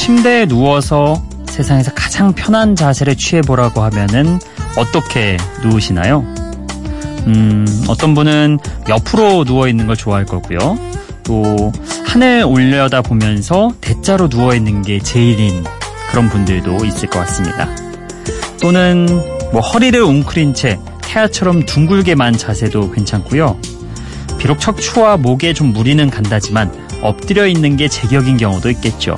침대에 누워서 세상에서 가장 편한 자세를 취해보라고 하면은 어떻게 누우시나요? 음, 어떤 분은 옆으로 누워있는 걸 좋아할 거고요. 또, 하늘 올려다 보면서 대자로 누워있는 게 제일인 그런 분들도 있을 것 같습니다. 또는, 뭐, 허리를 웅크린 채 태아처럼 둥글게만 자세도 괜찮고요. 비록 척추와 목에 좀 무리는 간다지만 엎드려 있는 게 제격인 경우도 있겠죠.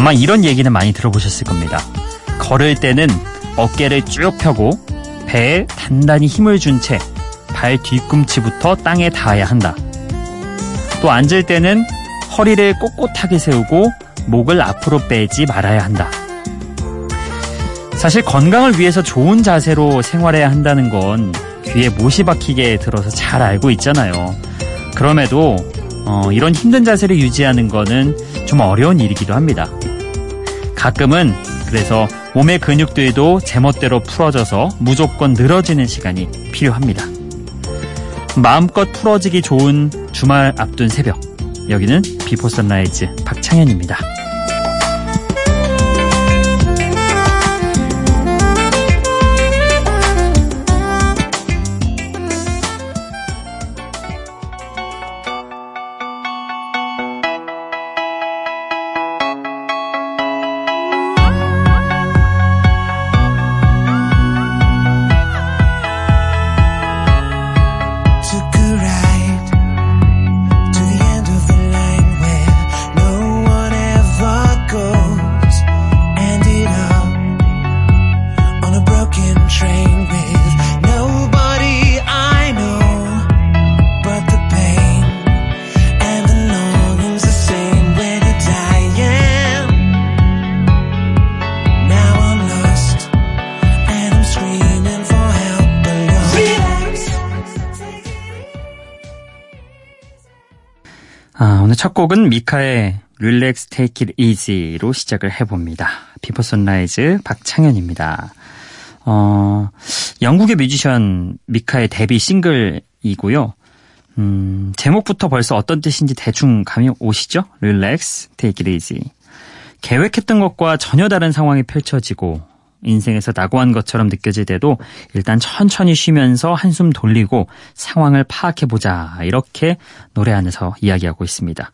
아마 이런 얘기는 많이 들어보셨을 겁니다. 걸을 때는 어깨를 쭉 펴고 배에 단단히 힘을 준 채 발 뒤꿈치부터 땅에 닿아야 한다. 또 앉을 때는 허리를 꼿꼿하게 세우고 목을 앞으로 빼지 말아야 한다. 사실 건강을 위해서 좋은 자세로 생활해야 한다는 건 귀에 못이 박히게 들어서 잘 알고 있잖아요. 그럼에도 어, 이런 힘든 자세를 유지하는 거는 좀 어려운 일이기도 합니다. 가끔은 그래서 몸의 근육들도 제멋대로 풀어져서 무조건 늘어지는 시간이 필요합니다. 마음껏 풀어지기 좋은 주말 앞둔 새벽. 여기는 비포 선라이즈 박창현입니다. 첫 곡은 미카의 Relax Take It Easy로 시작을 해봅니다. 비포 선라이즈 박창현입니다. 어, 영국의 뮤지션 미카의 데뷔 싱글이고요. 음, 제목부터 벌써 어떤 뜻인지 대충 감이 오시죠? Relax Take It Easy. 계획했던 것과 전혀 다른 상황이 펼쳐지고 인생에서 낙오한 것처럼 느껴질 때도 일단 천천히 쉬면서 한숨 돌리고 상황을 파악해보자. 이렇게 노래 안에서 이야기하고 있습니다.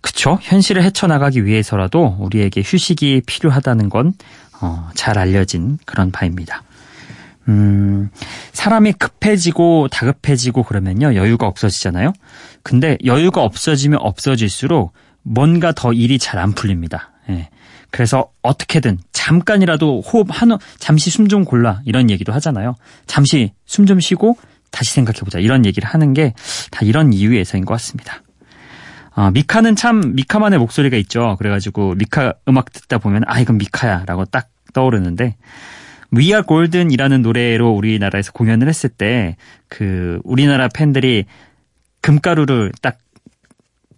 그쵸? 현실을 헤쳐나가기 위해서라도 우리에게 휴식이 필요하다는 건, 어, 잘 알려진 그런 바입니다. 음, 사람이 급해지고 다급해지고 그러면요, 여유가 없어지잖아요? 근데 여유가 없어지면 없어질수록 뭔가 더 일이 잘 안 풀립니다. 예. 그래서 어떻게든 잠깐이라도 호흡 한 잠시 숨 좀 골라 이런 얘기도 하잖아요. 잠시 숨 좀 쉬고 다시 생각해보자 이런 얘기를 하는 게 다 이런 이유에서인 것 같습니다. 어, 미카는 참 미카만의 목소리가 있죠. 그래가지고 미카 음악 듣다 보면 아 이건 미카야라고 딱 떠오르는데 We Are Golden이라는 노래로 우리나라에서 공연을 했을 때 그 우리나라 팬들이 금가루를 딱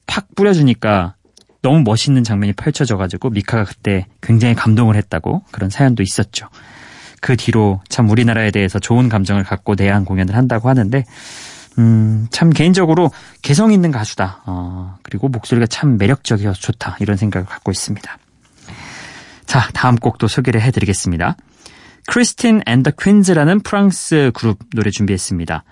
팍 뿌려주니까 너무 멋있는 장면이 펼쳐져가지고 미카가 그때 굉장히 감동을 했다고 그런 사연도 있었죠. 그 뒤로 참 우리나라에 대해서 좋은 감정을 갖고 내한 공연을 한다고 하는데 음, 참 개인적으로 개성 있는 가수다. 어, 그리고 목소리가 참 매력적이어서 좋다. 이런 생각을 갖고 있습니다. 자, 다음 곡도 소개를 해드리겠습니다. 크리스틴 앤 더 퀸즈라는 프랑스 그룹 노래 준비했습니다.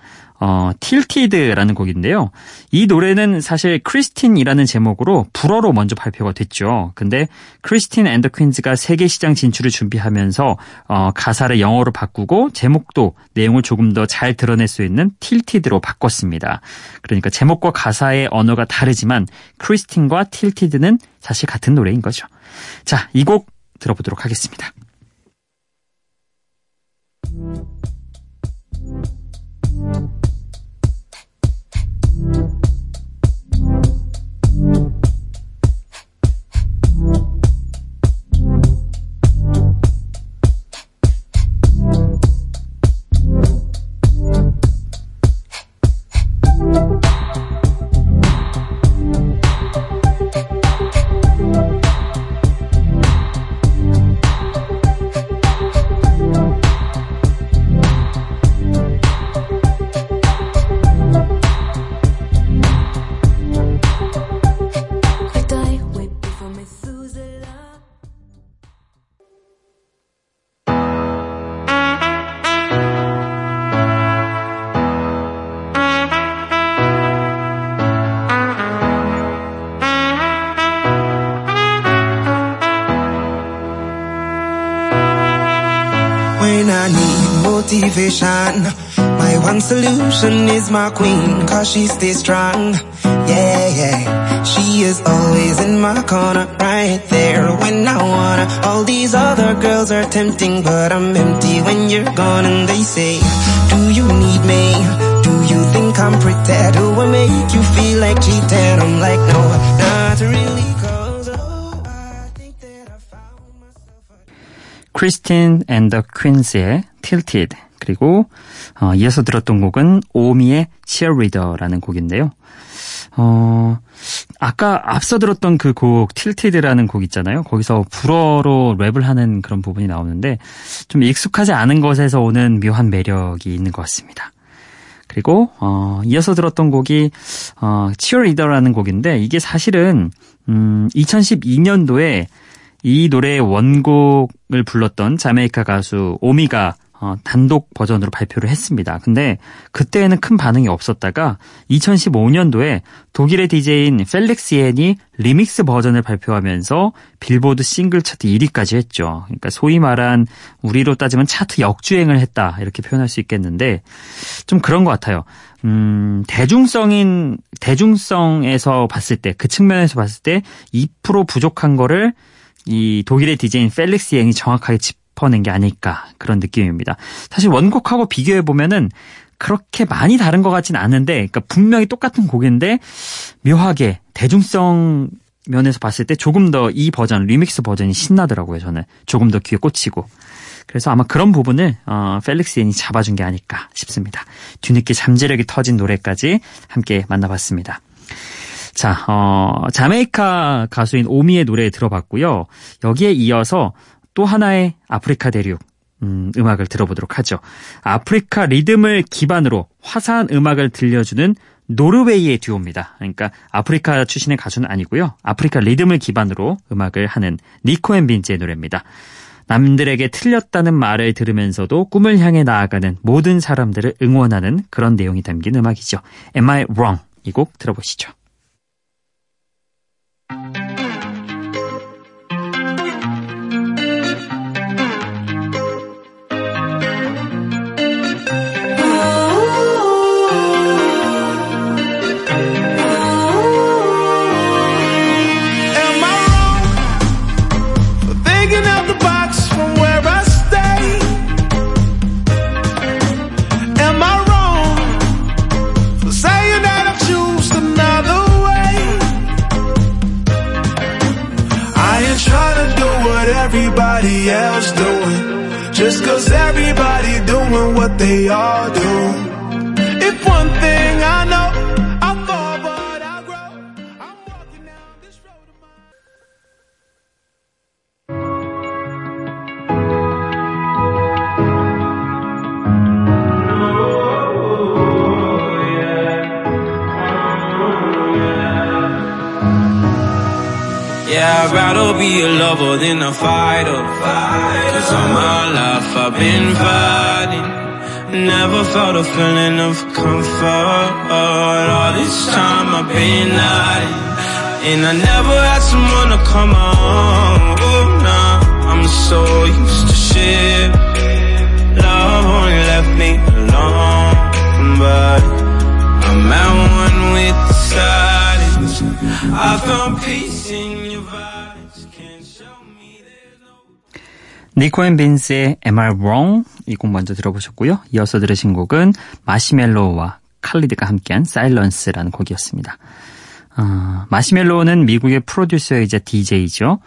어, Tilted라는 곡인데요. 이 노래는 사실 크리스틴이라는 제목으로 불어로 먼저 발표가 됐죠. 근데 크리스틴 앤 더 퀸즈가 세계 시장 진출을 준비하면서 어, 가사를 영어로 바꾸고 제목도 내용을 조금 더 잘 드러낼 수 있는 Tilted로 바꿨습니다. 그러니까 제목과 가사의 언어가 다르지만 크리스틴과 Tilted는 사실 같은 노래인 거죠. 자, 이 곡 들어보도록 하겠습니다. Thank you. solution is my queen, cause she stays strong. Yeah, yeah. She is always in my corner, right there when I wanna. All these other girls are tempting, but I'm empty when you're gone. And they say, Do you need me? Do you think I'm pretty? Do I make you feel like cheating? I'm like, no, not really. 크리스틴 앤더 퀸스의 Tilted 그리고 어, 이어서 들었던 곡은 오미의 Cheerleader라는 곡인데요. 어, 아까 앞서 들었던 그 곡 틸티드라는 곡 있잖아요. 거기서 불어로 랩을 하는 그런 부분이 나오는데 좀 익숙하지 않은 것에서 오는 묘한 매력이 있는 것 같습니다. 그리고 어, 이어서 들었던 곡이 어, Cheerleader라는 곡인데 이게 사실은 음, 2012년도에 이 노래의 원곡을 불렀던 자메이카 가수 오미가 어, 단독 버전으로 발표를 했습니다. 근데 그때에는 큰 반응이 없었다가 2015년도에 독일의 DJ인 펠릭스 얜이 리믹스 버전을 발표하면서 빌보드 싱글 차트 1위까지 했죠. 그러니까 소위 말한 우리로 따지면 차트 역주행을 했다 이렇게 표현할 수 있겠는데 좀 그런 것 같아요. 음, 대중성인 대중성에서 봤을 때 그 측면에서 봤을 때 2% 부족한 거를 이 독일의 DJ인 펠릭스 얜이 정확하게 짚어낸 게 아닐까 그런 느낌입니다. 사실 원곡하고 비교해 보면은 그렇게 많이 다른 것 같진 않은데, 그러니까 분명히 똑같은 곡인데 묘하게 대중성 면에서 봤을 때 조금 더 이 버전 리믹스 버전이 신나더라고요. 저는 조금 더 귀에 꽂히고. 그래서 아마 그런 부분을 어, 펠릭스 앤이 잡아준 게 아닐까 싶습니다. 뒤늦게 잠재력이 터진 노래까지 함께 만나봤습니다. 자, 어, 자메이카 가수인 오미의 노래 들어봤고요. 여기에 이어서 또 하나의 아프리카 대륙 음, 음악을 들어보도록 하죠. 아프리카 리듬을 기반으로 화사한 음악을 들려주는 노르웨이의 듀오입니다. 그러니까 아프리카 출신의 가수는 아니고요. 아프리카 리듬을 기반으로 음악을 하는 니코 앤 빈즈의 노래입니다. 남들에게 틀렸다는 말을 들으면서도 꿈을 향해 나아가는 모든 사람들을 응원하는 그런 내용이 담긴 음악이죠. Am I Wrong? 이 곡 들어보시죠. they all do. If one thing I know, I fall, but I grow. I'm walking down this road of mine. Yeah. Yeah. yeah, I'd rather be a lover than a fighter. Cause all my life I've been fighting Never felt a feeling of comfort. All this time I've been hiding. And I never had someone to come on. Oh, nah, I'm so used to shit. Love only left me alone. But I'm at one with the silence. I found peace in 니코 앤 빈스의 Am I Wrong? 이 곡 먼저 들어보셨고요. 이어서 들으신 곡은 마시멜로우와 칼리드가 함께한 Silence라는 곡이었습니다. 어, 마시멜로우는 미국의 프로듀서이자 DJ죠.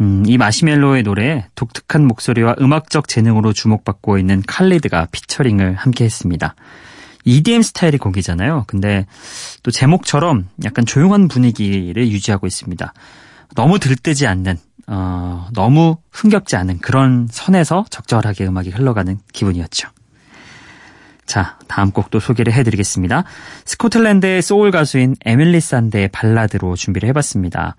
음, 이 마시멜로의 노래에 독특한 목소리와 음악적 재능으로 주목받고 있는 칼리드가 피처링을 함께 했습니다. EDM 스타일의 곡이잖아요. 근데 또 제목처럼 약간 조용한 분위기를 유지하고 있습니다. 너무 들뜨지 않는 어, 너무 흥겹지 않은 그런 선에서 적절하게 음악이 흘러가는 기분이었죠. 자, 다음 곡도 소개를 해드리겠습니다. 스코틀랜드의 소울 가수인 에밀리 산데의 발라드로 준비를 해봤습니다.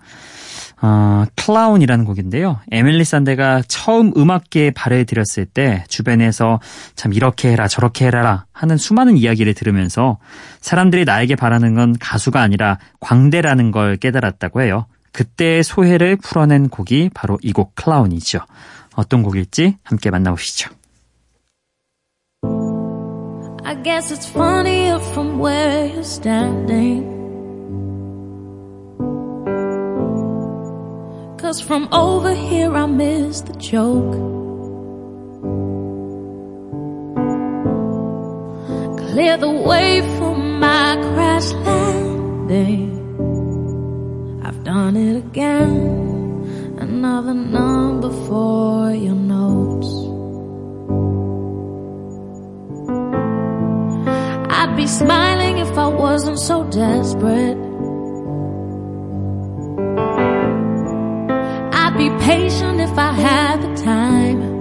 어, Clown이라는 곡인데요. 에밀리 산데가 처음 음악계에 발을 들였을 때 주변에서 참 이렇게 해라 저렇게 해라 하는 수많은 이야기를 들으면서 사람들이 나에게 바라는 건 가수가 아니라 광대라는 걸 깨달았다고 해요. 그때의 소회를 풀어낸 곡이 바로 이 곡 클라운이죠. 어떤 곡일지 함께 만나보시죠. guess it's funnier from where you're standing. Cause from over here I miss the joke. Clear the way for my crash landing. I've done it again. Another number for your notes. I'd be smiling if I wasn't so desperate. I'd be patient if I had the time.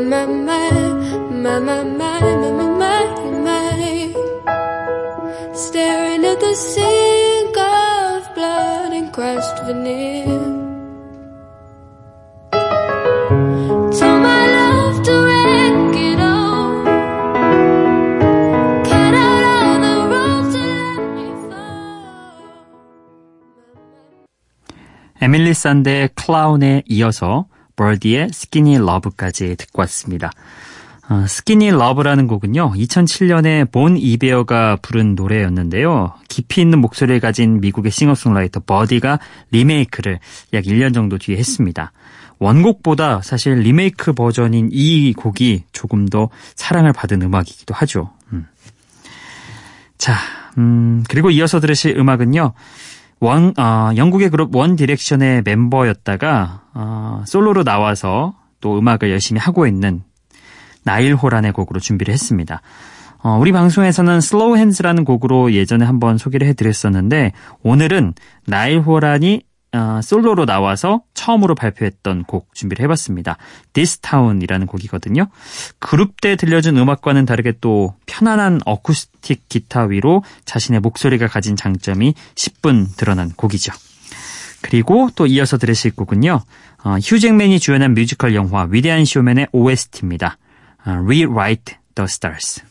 My, my, my, my, my, my, my, my, my, my. Staring at the sink of blood and crushed veneer. Tell my love to wreck it all. Cut out all the roads to let me fall. 에밀리 산데의 클라운에 이어서 버디의 Skinny Love까지 듣고 왔습니다. 어, Skinny Love라는 곡은요, 2007년에 본 이베어가 부른 노래였는데요. 깊이 있는 목소리를 가진 미국의 싱어송라이터 버디가 리메이크를 약 1년 정도 뒤에 했습니다. 원곡보다 사실 리메이크 버전인 이 곡이 조금 더 사랑을 받은 음악이기도 하죠. 음. 자, 음, 그리고 이어서 들으실 음악은요, 원, 어, 영국의 그룹 원 디렉션의 멤버였다가, 어, 솔로로 나와서 또 음악을 열심히 하고 있는 나일 호란의 곡으로 준비를 했습니다. 어, 우리 방송에서는 Slow Hands라는 곡으로 예전에 한번 소개를 해드렸었는데, 오늘은 나일 호란이 어, 솔로로 나와서 처음으로 발표했던 곡 준비를 해봤습니다. This Town이라는 곡이거든요. 그룹 때 들려준 음악과는 다르게 또 편안한 어쿠스틱 기타 위로 자신의 목소리가 가진 장점이 10분 드러난 곡이죠. 그리고 또 이어서 들으실 곡은요. 어, 휴잭맨이 주연한 뮤지컬 영화 위대한 쇼맨의 OST입니다. 어, Rewrite the Stars.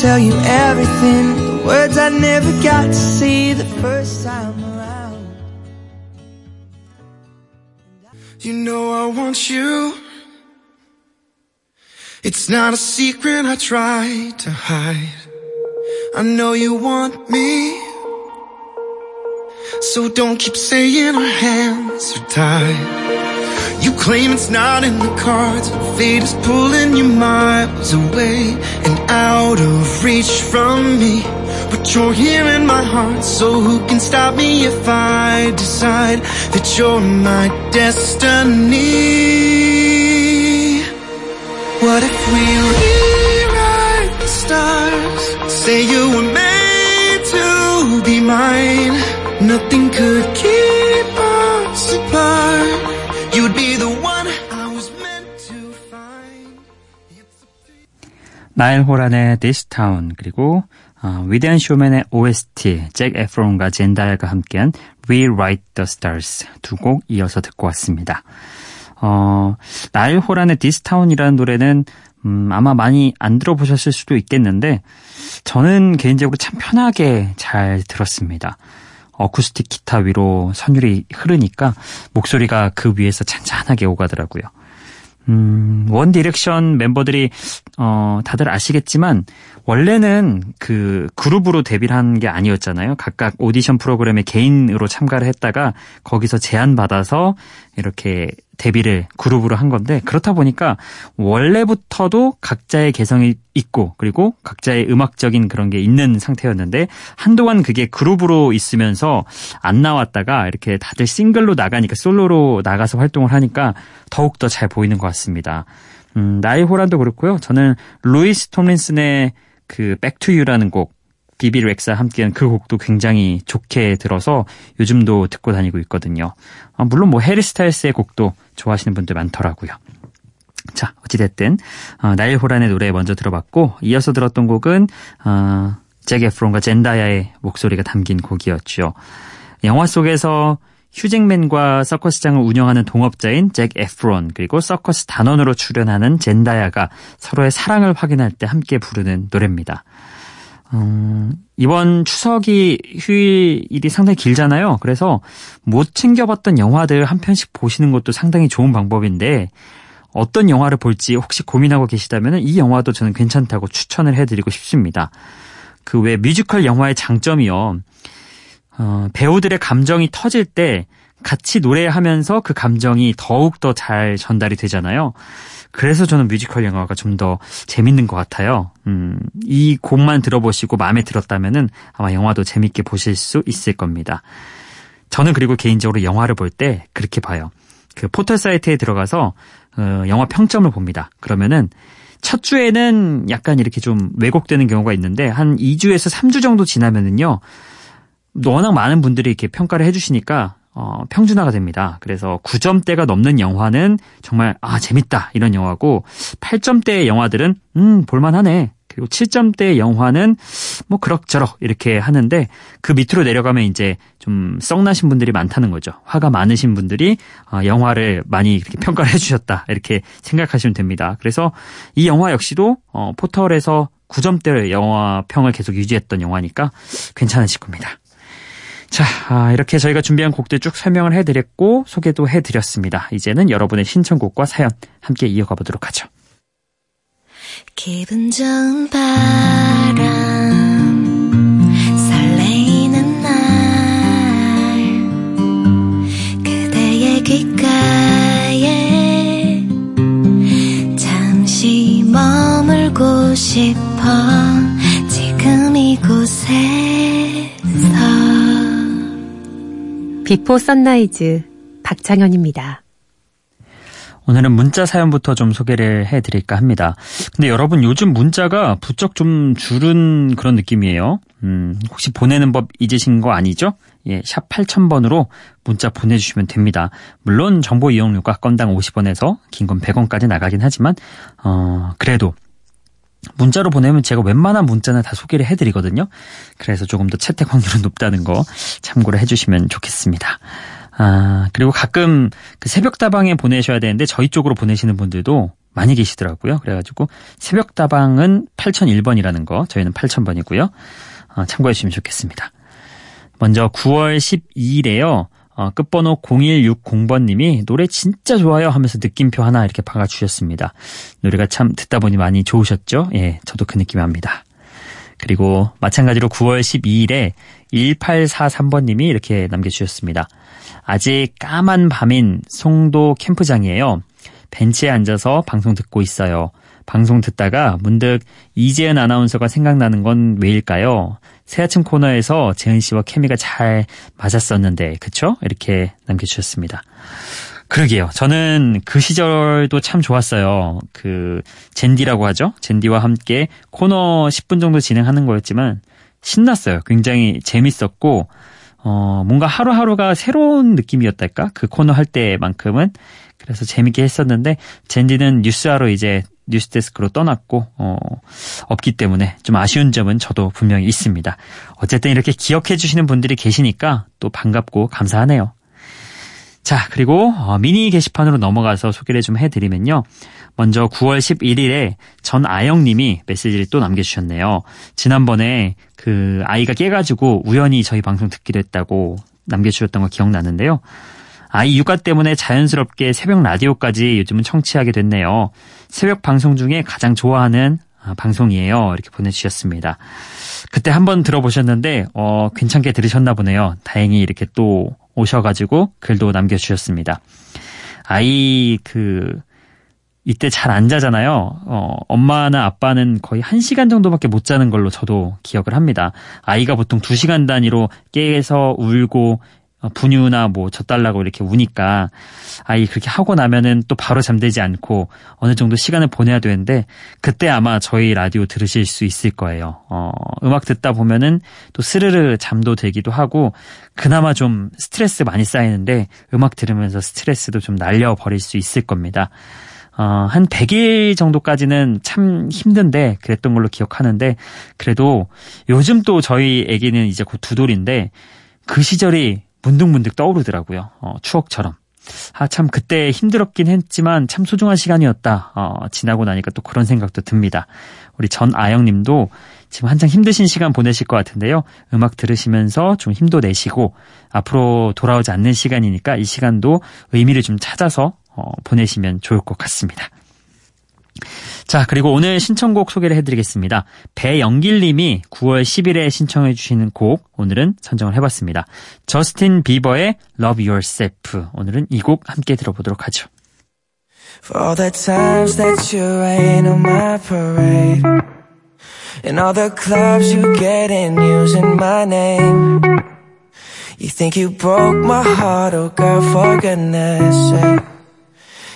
Tell you everything. The words I never got to see the first time around. You know I want you. It's not a secret I try to hide. I know you want me. So don't keep saying our hands are tied you claim it's not in the cards. Fate is pulling you miles away and out of reach from me. But you're here in my heart, so who can stop me if I decide that you're my destiny? What if we rewrite the stars? Say you were made to be mine. Nothing could keep 나일 호란의 This Town 그리고 어, 위대한 쇼맨의 OST 잭 에프론과 젠달과 함께한 Rewrite the Stars 두 곡 이어서 듣고 왔습니다. 어, 나일 호란의 This Town이라는 노래는 음, 아마 많이 안 들어보셨을 수도 있겠는데 저는 개인적으로 참 편하게 잘 들었습니다. 어쿠스틱 기타 위로 선율이 흐르니까 목소리가 그 위에서 잔잔하게 오가더라고요. 음, 원 디렉션 멤버들이 어 다들 아시겠지만 원래는 그 그룹으로 데뷔를 한 게 아니었잖아요. 각각 오디션 프로그램에 개인으로 참가를 했다가 거기서 제안 받아서 이렇게 데뷔를 그룹으로 한 건데 그렇다 보니까 원래부터도 각자의 개성이 있고 그리고 각자의 음악적인 그런 게 있는 상태였는데 한동안 그게 그룹으로 있으면서 안 나왔다가 이렇게 다들 싱글로 나가니까 솔로로 나가서 활동을 하니까 더욱더 잘 보이는 것 같습니다. 음, 나일 호란도 그렇고요. 저는 루이스 톰린슨의 그 Back to You라는 곡 비비 렉사 함께한 그 곡도 굉장히 좋게 들어서 요즘도 듣고 다니고 있거든요. 아, 물론 뭐 해리 스타일스의 곡도 좋아하시는 분들 많더라고요. 자, 어찌됐든 어, 나일 호란의 노래 먼저 들어봤고 이어서 들었던 곡은 어, 잭 에프론과 젠다야의 목소리가 담긴 곡이었죠. 영화 속에서 휴잭맨과 서커스장을 운영하는 동업자인 잭 에프론 그리고 서커스 단원으로 출연하는 젠다야가 서로의 사랑을 확인할 때 함께 부르는 노래입니다. 음, 이번 추석이 휴일이 상당히 길잖아요. 그래서 못 챙겨봤던 영화들 한 편씩 보시는 것도 상당히 좋은 방법인데 어떤 영화를 볼지 혹시 고민하고 계시다면 이 영화도 저는 괜찮다고 추천을 해드리고 싶습니다. 그 왜 뮤지컬 영화의 장점이요. 어, 배우들의 감정이 터질 때 같이 노래하면서 그 감정이 더욱더 잘 전달이 되잖아요. 그래서 저는 뮤지컬 영화가 좀 더 재밌는 것 같아요. 음, 이 곡만 들어보시고 마음에 들었다면은 아마 영화도 재밌게 보실 수 있을 겁니다. 저는 그리고 개인적으로 영화를 볼 때 그렇게 봐요. 그 포털 사이트에 들어가서 어, 영화 평점을 봅니다. 그러면은 첫 주에는 약간 이렇게 좀 왜곡되는 경우가 있는데 한 2주에서 3주 정도 지나면은요. 워낙 많은 분들이 이렇게 평가를 해주시니까 어, 평준화가 됩니다. 그래서 9점대가 넘는 영화는 정말 아 재밌다 이런 영화고 8점대의 영화들은 음 볼만하네. 그리고 7점대의 영화는 뭐 그럭저럭 이렇게 하는데 그 밑으로 내려가면 이제 좀 썩나신 분들이 많다는 거죠. 화가 많으신 분들이 어, 영화를 많이 이렇게 평가를 해주셨다 이렇게 생각하시면 됩니다. 그래서 이 영화 역시도 어, 포털에서 9점대 영화 평을 계속 유지했던 영화니까 괜찮으실 겁니다. 자, 아, 이렇게 저희가 준비한 곡들 쭉 설명을 해드렸고 소개도 해드렸습니다. 이제는 여러분의 신청곡과 사연 함께 이어가 보도록 하죠. 기분 좋은 바람 설레이는 날 그대의 귓가에 잠시 머물고 싶어 Before Sunrise 박창현입니다. 오늘은 문자 사연부터 좀 소개를 해드릴까 합니다. 근데 여러분 요즘 문자가 부쩍 좀 줄은 그런 느낌이에요. 음, 혹시 보내는 법 잊으신 거 아니죠? 예, 샵 8000번으로 문자 보내주시면 됩니다. 물론 정보 이용료가 건당 50원에서 긴 건 100원까지 나가긴 하지만, 어, 그래도 문자로 보내면 제가 웬만한 문자는 다 소개를 해드리거든요. 그래서 조금 더 채택 확률은 높다는 거 참고를 해주시면 좋겠습니다. 아, 그리고 가끔 그 새벽다방에 보내셔야 되는데 저희 쪽으로 보내시는 분들도 많이 계시더라고요. 그래가지고 새벽다방은 8001번이라는 거, 저희는 8000번이고요. 어, 참고해 주시면 좋겠습니다. 먼저 9월 12일에요. 어, 끝번호 0160번님이 노래 진짜 좋아요 하면서 느낌표 하나 이렇게 박아주셨습니다. 노래가 참 듣다 보니 많이 좋으셨죠? 예, 저도 그 느낌이 납니다. 그리고 마찬가지로 9월 12일에 1843번님이 이렇게 남겨주셨습니다. 아직 까만 밤인 송도 캠프장이에요. 벤치에 앉아서 방송 듣고 있어요. 방송 듣다가 문득 이재은 아나운서가 생각나는 건 왜일까요? 새아침 코너에서 재은 씨와 케미가 잘 맞았었는데, 그쵸? 이렇게 남겨주셨습니다. 그러게요. 저는 그 시절도 참 좋았어요. 그, 젠디라고 하죠? 젠디와 함께 코너 10분 정도 진행하는 거였지만, 신났어요. 굉장히 재밌었고, 어, 뭔가 하루하루가 새로운 느낌이었달까? 그 코너 할 때만큼은. 그래서 재밌게 했었는데, 젠디는 뉴스하러 이제 뉴스데스크로 떠났고 어, 없기 때문에 좀 아쉬운 점은 저도 분명히 있습니다. 어쨌든 이렇게 기억해 주시는 분들이 계시니까 또 반갑고 감사하네요. 자, 그리고 어, 미니 게시판으로 넘어가서 소개를 좀 해드리면요. 먼저 9월 11일에 전아영 님이 메시지를 또 남겨주셨네요. 지난번에 그 아이가 깨가지고 우연히 저희 방송 듣기로 했다고 남겨주셨던 거 기억나는데요. 아이 육아 때문에 자연스럽게 새벽 라디오까지 요즘은 청취하게 됐네요. 새벽 방송 중에 가장 좋아하는 아, 방송이에요. 이렇게 보내주셨습니다. 그때 한번 들어보셨는데 어, 괜찮게 들으셨나 보네요. 다행히 이렇게 또 오셔가지고 글도 남겨주셨습니다. 아이 그 이때 잘 안 자잖아요. 어, 엄마나 아빠는 거의 1시간 정도밖에 못 자는 걸로 저도 기억을 합니다. 아이가 보통 2시간 단위로 깨서 울고 어, 분유나 뭐 젖달라고 이렇게 우니까 아이 그렇게 하고 나면은 또 바로 잠들지 않고 어느 정도 시간을 보내야 되는데 그때 아마 저희 라디오 들으실 수 있을 거예요. 어, 음악 듣다 보면은 또 스르르 잠도 되기도 하고 그나마 좀 스트레스 많이 쌓이는데 음악 들으면서 스트레스도 좀 날려버릴 수 있을 겁니다. 어, 한 100일 정도까지는 참 힘든데 그랬던 걸로 기억하는데 그래도 요즘 또 저희 애기는 이제 곧 두 돌인데 그 시절이 문득문득 떠오르더라고요. 어, 추억처럼. 아, 참, 그때 힘들었긴 했지만 참 소중한 시간이었다. 어, 지나고 나니까 또 그런 생각도 듭니다. 우리 전아영 님도 지금 한창 힘드신 시간 보내실 것 같은데요. 음악 들으시면서 좀 힘도 내시고 앞으로 돌아오지 않는 시간이니까 이 시간도 의미를 좀 찾아서 어, 보내시면 좋을 것 같습니다. 자, 그리고 오늘 신청곡 소개를 해드리겠습니다. 배영길님이 9월 10일에 신청해 주시는 곡 오늘은 선정을 해봤습니다. 저스틴 비버의 Love Yourself 오늘은 이 곡 함께 들어보도록 하죠. For all the times that you rain on my parade And all the clubs you get in using my name You think you broke my heart, oh girl, for goodness sake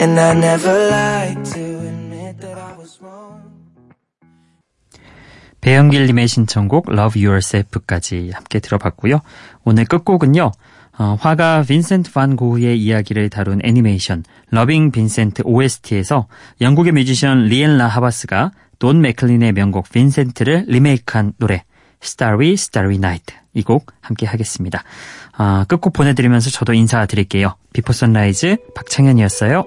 And I never like to admit that I was wrong. 배영길님의 신청곡 Love Yourself까지 함께 들어봤고요. 오늘 끝곡은요. 어, 화가 빈센트 반 고흐의 이야기를 다룬 애니메이션 Loving Vincent OST에서 영국의 뮤지션 리앤 라 하바스가 돈 맥클린의 명곡 Vincent를 리메이크한 노래 Starry Starry Night 이 곡 함께 하겠습니다. 아, 끝곡 보내드리면서 저도 인사드릴게요. 비포 선라이즈 박창현이었어요.